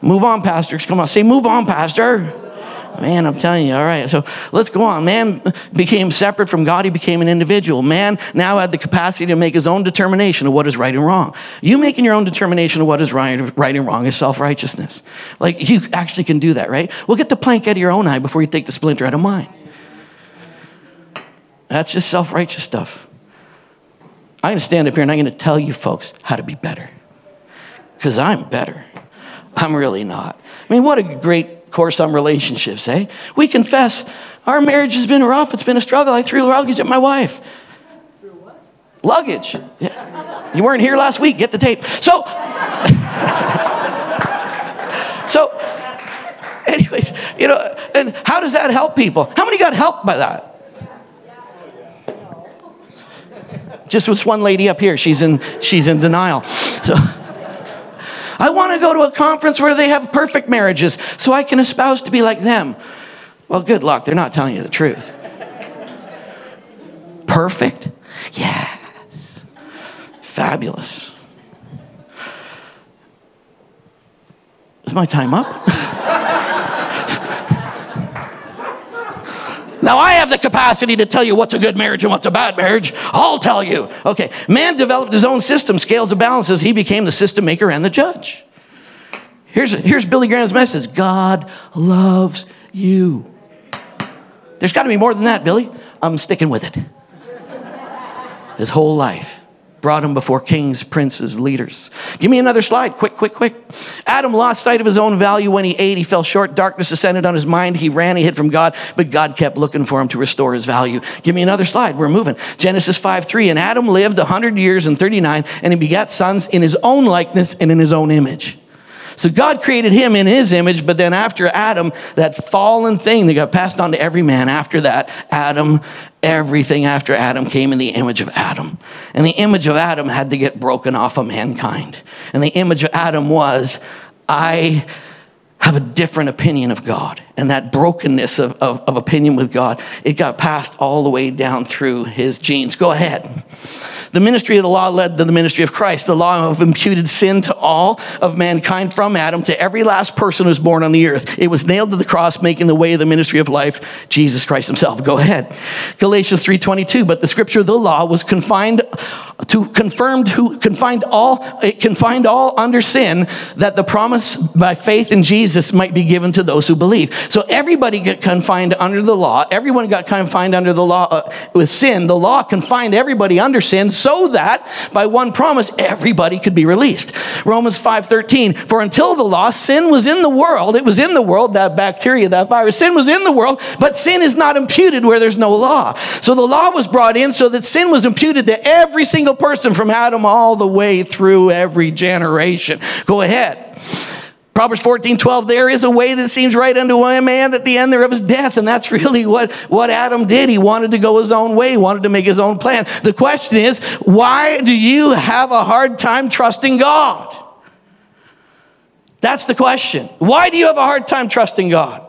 A: Move on, Pastor. Come on, say, move on, Pastor. Man, I'm telling you, all right. So let's go on. Man became separate from God. He became an individual. Man now had the capacity to make his own determination of what is right and wrong. You making your own determination of what is right, right and wrong is self righteousness. Like you actually can do that, right? Well, get the plank out of your own eye before you take the splinter out of mine. That's just self righteous stuff. I'm going to stand up here and I'm going to tell you folks how to be better because I'm better. I'm really not. I mean, what a great course on relationships, eh? We confess our marriage has been rough. It's been a struggle. I threw luggage at my wife. Luggage. Yeah. You weren't here last week. Get the tape. So, [LAUGHS] so, anyways, you know, and how does that help people? How many got helped by that? Just with one lady up here. She's in, she's in denial. So, I want to go to a conference where they have perfect marriages so I can espouse to be like them. Well, good luck. They're not telling you the truth. Perfect? Yes. Fabulous. Is my time up? [LAUGHS] Now, I have the capacity to tell you what's a good marriage and what's a bad marriage. I'll tell you. Okay, man developed his own system, scales and balances. He became the system maker and the judge. Here's, here's Billy Graham's message God loves you. There's got to be more than that, Billy. I'm sticking with it. His whole life brought him before kings, princes, leaders. Give me another slide, quick, quick, quick. Adam lost sight of his own value when he ate. He fell short. Darkness descended on his mind. He ran, he hid from God, but God kept looking for him to restore his value. Give me another slide. We're moving. Genesis 5 3. And Adam lived 100 years and 39, and he begat sons in his own likeness and in his own image. So God created him in his image, but then after Adam, that fallen thing that got passed on to every man, after that, Adam, everything after Adam came in the image of Adam. And the image of Adam had to get broken off of mankind. And the image of Adam was, I have a different opinion of God. And that brokenness of, of, of opinion with God, it got passed all the way down through his genes. Go ahead. The ministry of the law led to the ministry of Christ. The law of imputed sin to all of mankind from Adam to every last person who's born on the earth. It was nailed to the cross, making the way of the ministry of life, Jesus Christ himself. Go ahead. Galatians 3.22, but the scripture of the law was confined to confirmed who confined all it confined all under sin that the promise by faith in Jesus might be given to those who believe. So everybody got confined under the law. Everyone got confined under the law uh, with sin. The law confined everybody under sin so that by one promise everybody could be released. Romans 5:13 For until the law sin was in the world, it was in the world that bacteria, that virus, sin was in the world, but sin is not imputed where there's no law. So the law was brought in so that sin was imputed to every single person from Adam all the way through every generation. Go ahead. Proverbs 14, 12, there is a way that seems right unto a man at the end thereof is death. And that's [LAUGHS] really what, what Adam did. He wanted to go his own way, he wanted to make his own plan. The question is, why do you have a hard time trusting God? That's the question. Why do you have a hard time trusting God?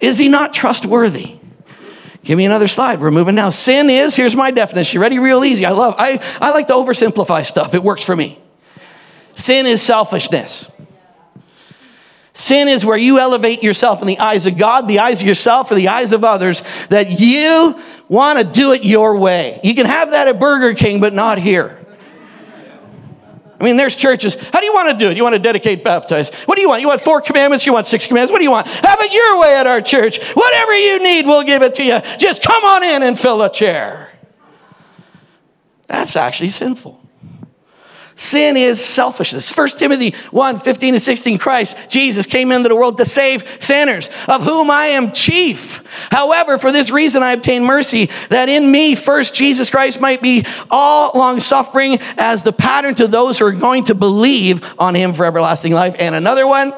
A: Is he not trustworthy? Give me another slide. We're moving now. Sin is, here's my definition. Ready? Real easy. I love, I, I like to oversimplify stuff. It works for me. Sin is selfishness. Sin is where you elevate yourself in the eyes of God, the eyes of yourself, or the eyes of others, that you want to do it your way. You can have that at Burger King, but not here. I mean, there's churches. How do you want to do it? You want to dedicate, baptize? What do you want? You want four commandments? You want six commandments? What do you want? Have it your way at our church. Whatever you need, we'll give it to you. Just come on in and fill a chair. That's actually sinful. Sin is selfishness. 1 Timothy 1 15 and 16 Christ, Jesus came into the world to save sinners, of whom I am chief. However, for this reason I obtain mercy, that in me first Jesus Christ might be all long suffering as the pattern to those who are going to believe on him for everlasting life. And another one,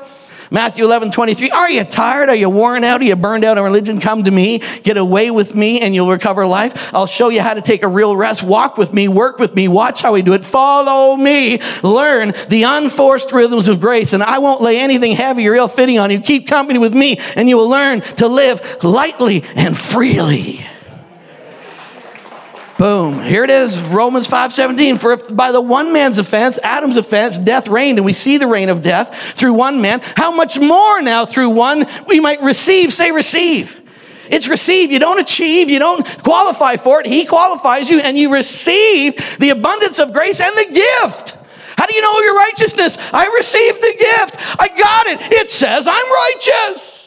A: Matthew 11, 23. Are you tired? Are you worn out? Are you burned out on religion? Come to me. Get away with me and you'll recover life. I'll show you how to take a real rest. Walk with me. Work with me. Watch how we do it. Follow me. Learn the unforced rhythms of grace. And I won't lay anything heavy or ill fitting on you. Keep company with me and you will learn to live lightly and freely. Boom. Here it is, Romans 5:17. For if by the one man's offense, Adam's offense, death reigned, and we see the reign of death through one man, how much more now through one we might receive, say receive. It's receive. You don't achieve, you don't qualify for it. He qualifies you, and you receive the abundance of grace and the gift. How do you know your righteousness? I received the gift. I got it. It says I'm righteous.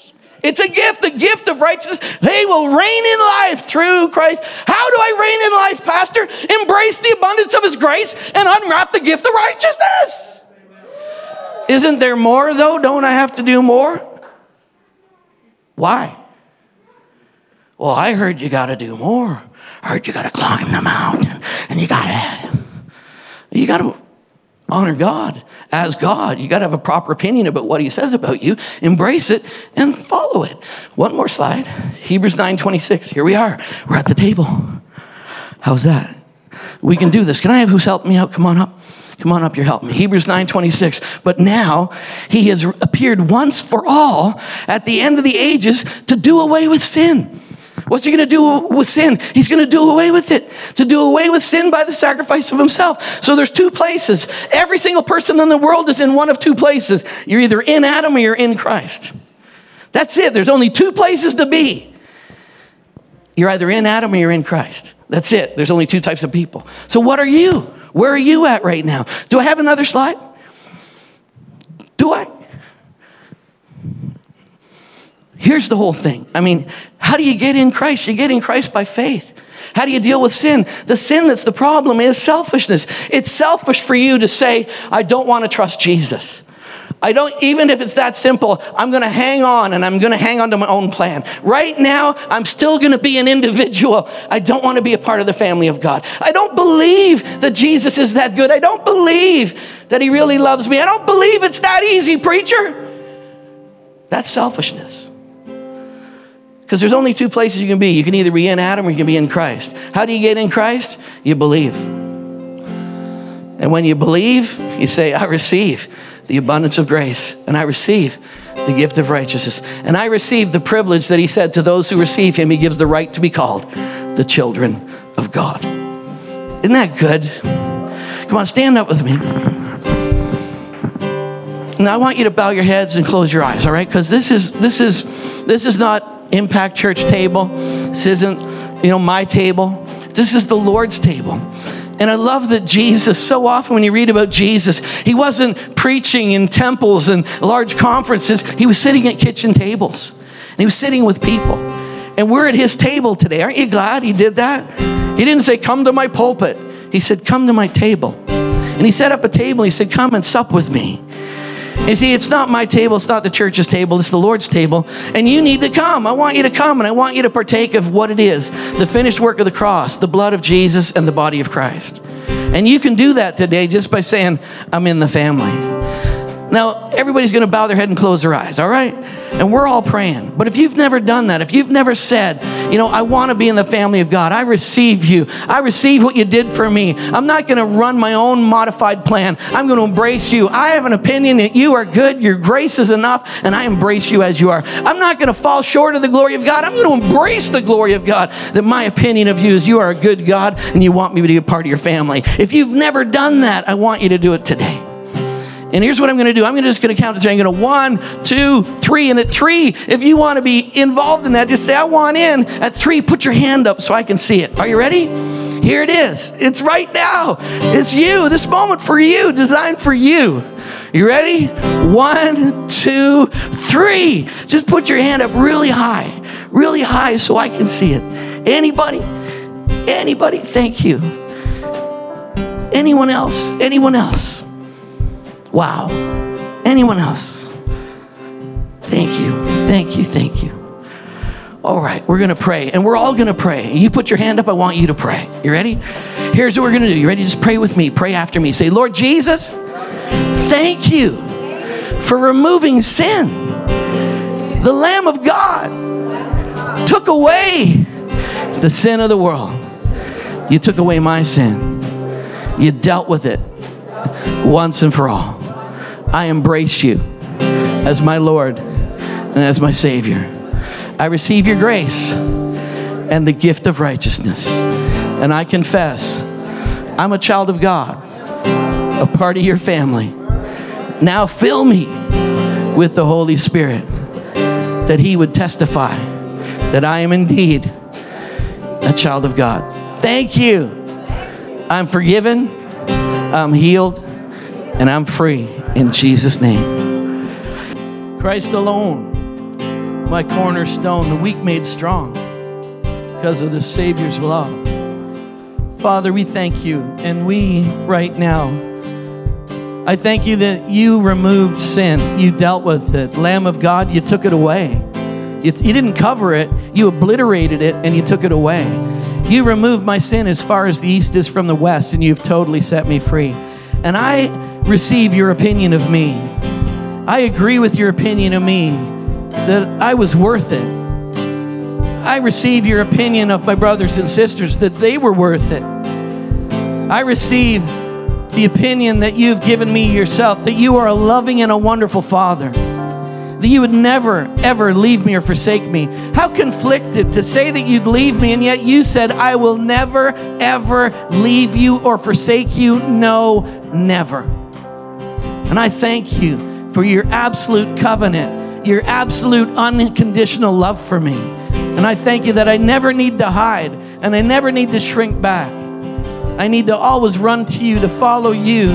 A: It's a gift, the gift of righteousness. They will reign in life through Christ. How do I reign in life, Pastor? Embrace the abundance of His grace and unwrap the gift of righteousness. Isn't there more, though? Don't I have to do more? Why? Well, I heard you got to do more. I heard you got to climb the mountain and you got to. You got to honor God as God. You got to have a proper opinion about what he says about you, embrace it and follow it. One more slide. Hebrews 9:26. Here we are. We're at the table. How's that? We can do this. Can I have who's helping me out? Come on up. Come on up, you're helping me. Hebrews 9:26. But now he has appeared once for all at the end of the ages to do away with sin What's he going to do with sin? He's going to do away with it. To do away with sin by the sacrifice of himself. So there's two places. Every single person in the world is in one of two places. You're either in Adam or you're in Christ. That's it. There's only two places to be. You're either in Adam or you're in Christ. That's it. There's only two types of people. So what are you? Where are you at right now? Do I have another slide? Do I? Here's the whole thing. I mean, how do you get in Christ? You get in Christ by faith. How do you deal with sin? The sin that's the problem is selfishness. It's selfish for you to say, I don't want to trust Jesus. I don't, even if it's that simple, I'm going to hang on and I'm going to hang on to my own plan. Right now, I'm still going to be an individual. I don't want to be a part of the family of God. I don't believe that Jesus is that good. I don't believe that he really loves me. I don't believe it's that easy, preacher. That's selfishness. Because there's only two places you can be. You can either be in Adam or you can be in Christ. How do you get in Christ? You believe. And when you believe, you say, I receive the abundance of grace, and I receive the gift of righteousness. And I receive the privilege that he said to those who receive him, he gives the right to be called the children of God. Isn't that good? Come on, stand up with me. Now I want you to bow your heads and close your eyes, all right? Because this is this is this is not Impact Church table. This isn't, you know, my table. This is the Lord's table. And I love that Jesus, so often when you read about Jesus, he wasn't preaching in temples and large conferences. He was sitting at kitchen tables. And he was sitting with people. And we're at his table today. Aren't you glad he did that? He didn't say, Come to my pulpit. He said, Come to my table. And he set up a table. He said, Come and sup with me. You see, it's not my table, it's not the church's table, it's the Lord's table. And you need to come. I want you to come and I want you to partake of what it is the finished work of the cross, the blood of Jesus, and the body of Christ. And you can do that today just by saying, I'm in the family. Now, everybody's going to bow their head and close their eyes, all right? And we're all praying. But if you've never done that, if you've never said, you know, I want to be in the family of God, I receive you, I receive what you did for me, I'm not going to run my own modified plan, I'm going to embrace you. I have an opinion that you are good, your grace is enough, and I embrace you as you are. I'm not going to fall short of the glory of God, I'm going to embrace the glory of God. That my opinion of you is you are a good God and you want me to be a part of your family. If you've never done that, I want you to do it today. And here's what I'm going to do. I'm just going to count to three. I'm going to one, two, three. And at three, if you want to be involved in that, just say, I want in. At three, put your hand up so I can see it. Are you ready? Here it is. It's right now. It's you. This moment for you, designed for you. You ready? One, two, three. Just put your hand up really high, really high so I can see it. Anybody? Anybody? Thank you. Anyone else? Anyone else? Wow. Anyone else? Thank you. Thank you. Thank you. All right, we're going to pray, and we're all going to pray. You put your hand up, I want you to pray. You ready? Here's what we're going to do. You ready? Just pray with me. Pray after me. Say, Lord Jesus, thank you for removing sin. The Lamb of God took away the sin of the world. You took away my sin. You dealt with it once and for all. I embrace you as my Lord and as my Savior. I receive your grace and the gift of righteousness. And I confess I'm a child of God, a part of your family. Now fill me with the Holy Spirit that He would testify that I am indeed a child of God. Thank you. I'm forgiven, I'm healed, and I'm free in Jesus' name. Christ alone, my cornerstone, the weak made strong because of the Savior's love. Father, we thank you, and we right now, I thank you that you removed sin, you dealt with it. Lamb of God, you took it away. You, you didn't cover it, you obliterated it, and you took it away. You removed my sin as far as the east is from the west, and you've totally set me free. And I receive your opinion of me. I agree with your opinion of me that I was worth it. I receive your opinion of my brothers and sisters that they were worth it. I receive the opinion that you've given me yourself, that you are a loving and a wonderful Father, that you would never, ever leave me or forsake me. How conflicted to say that you'd leave me, and yet you said, I will never, ever leave you or forsake you. No, never. And I thank you for your absolute covenant, your absolute unconditional love for me. And I thank you that I never need to hide and I never need to shrink back. I need to always run to you, to follow you,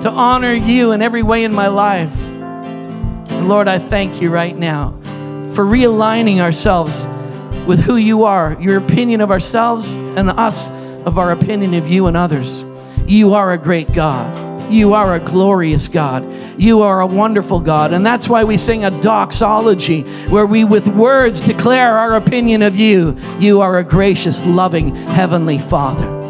A: to honor you in every way in my life. And Lord, I thank you right now for realigning ourselves with who you are, your opinion of ourselves and us of our opinion of you and others. You are a great God. You are a glorious God. You are a wonderful God. And that's why we sing a doxology where we, with words, declare our opinion of you. You are a gracious, loving Heavenly Father.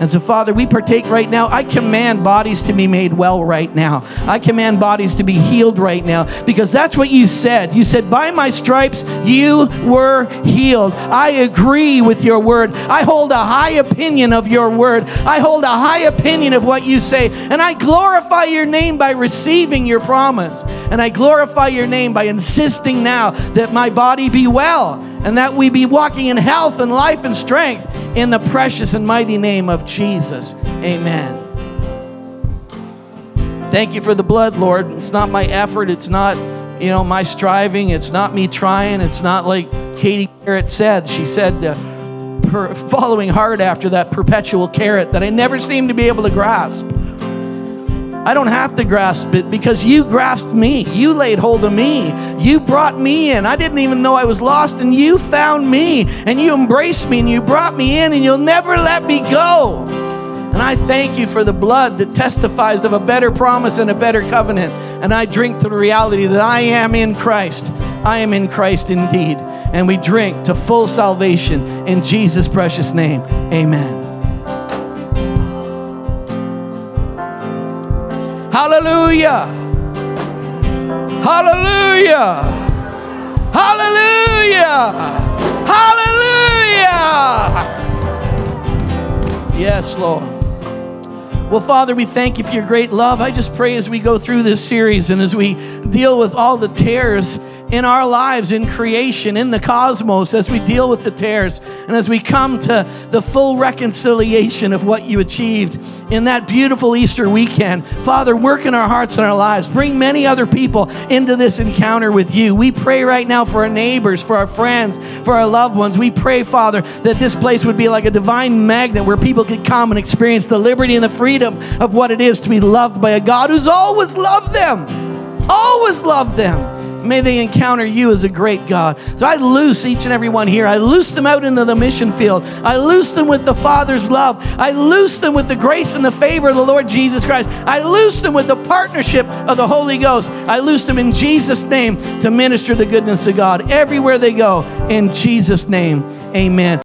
A: And so, Father, we partake right now. I command bodies to be made well right now. I command bodies to be healed right now because that's what you said. You said, By my stripes you were healed. I agree with your word. I hold a high opinion of your word. I hold a high opinion of what you say. And I glorify your name by receiving your promise. And I glorify your name by insisting now that my body be well and that we be walking in health and life and strength in the precious and mighty name of Jesus. Amen. Thank you for the blood, Lord. It's not my effort, it's not, you know, my striving, it's not me trying, it's not like Katie Garrett said. She said, uh, following hard after that perpetual carrot that I never seem to be able to grasp. I don't have to grasp it because you grasped me. You laid hold of me. You brought me in. I didn't even know I was lost, and you found me, and you embraced me, and you brought me in, and you'll never let me go. And I thank you for the blood that testifies of a better promise and a better covenant. And I drink to the reality that I am in Christ. I am in Christ indeed. And we drink to full salvation in Jesus' precious name. Amen. Hallelujah. Hallelujah. Hallelujah. Hallelujah. Yes, Lord. Well, Father, we thank you for your great love. I just pray as we go through this series and as we deal with all the tears in our lives, in creation, in the cosmos, as we deal with the tears, and as we come to the full reconciliation of what you achieved in that beautiful Easter weekend. Father, work in our hearts and our lives. Bring many other people into this encounter with you. We pray right now for our neighbors, for our friends, for our loved ones. We pray, Father, that this place would be like a divine magnet where people could come and experience the liberty and the freedom of what it is to be loved by a God who's always loved them. Always loved them. May they encounter you as a great God. So I loose each and every one here. I loose them out into the mission field. I loose them with the Father's love. I loose them with the grace and the favor of the Lord Jesus Christ. I loose them with the partnership of the Holy Ghost. I loose them in Jesus' name to minister the goodness of God everywhere they go. In Jesus' name, amen.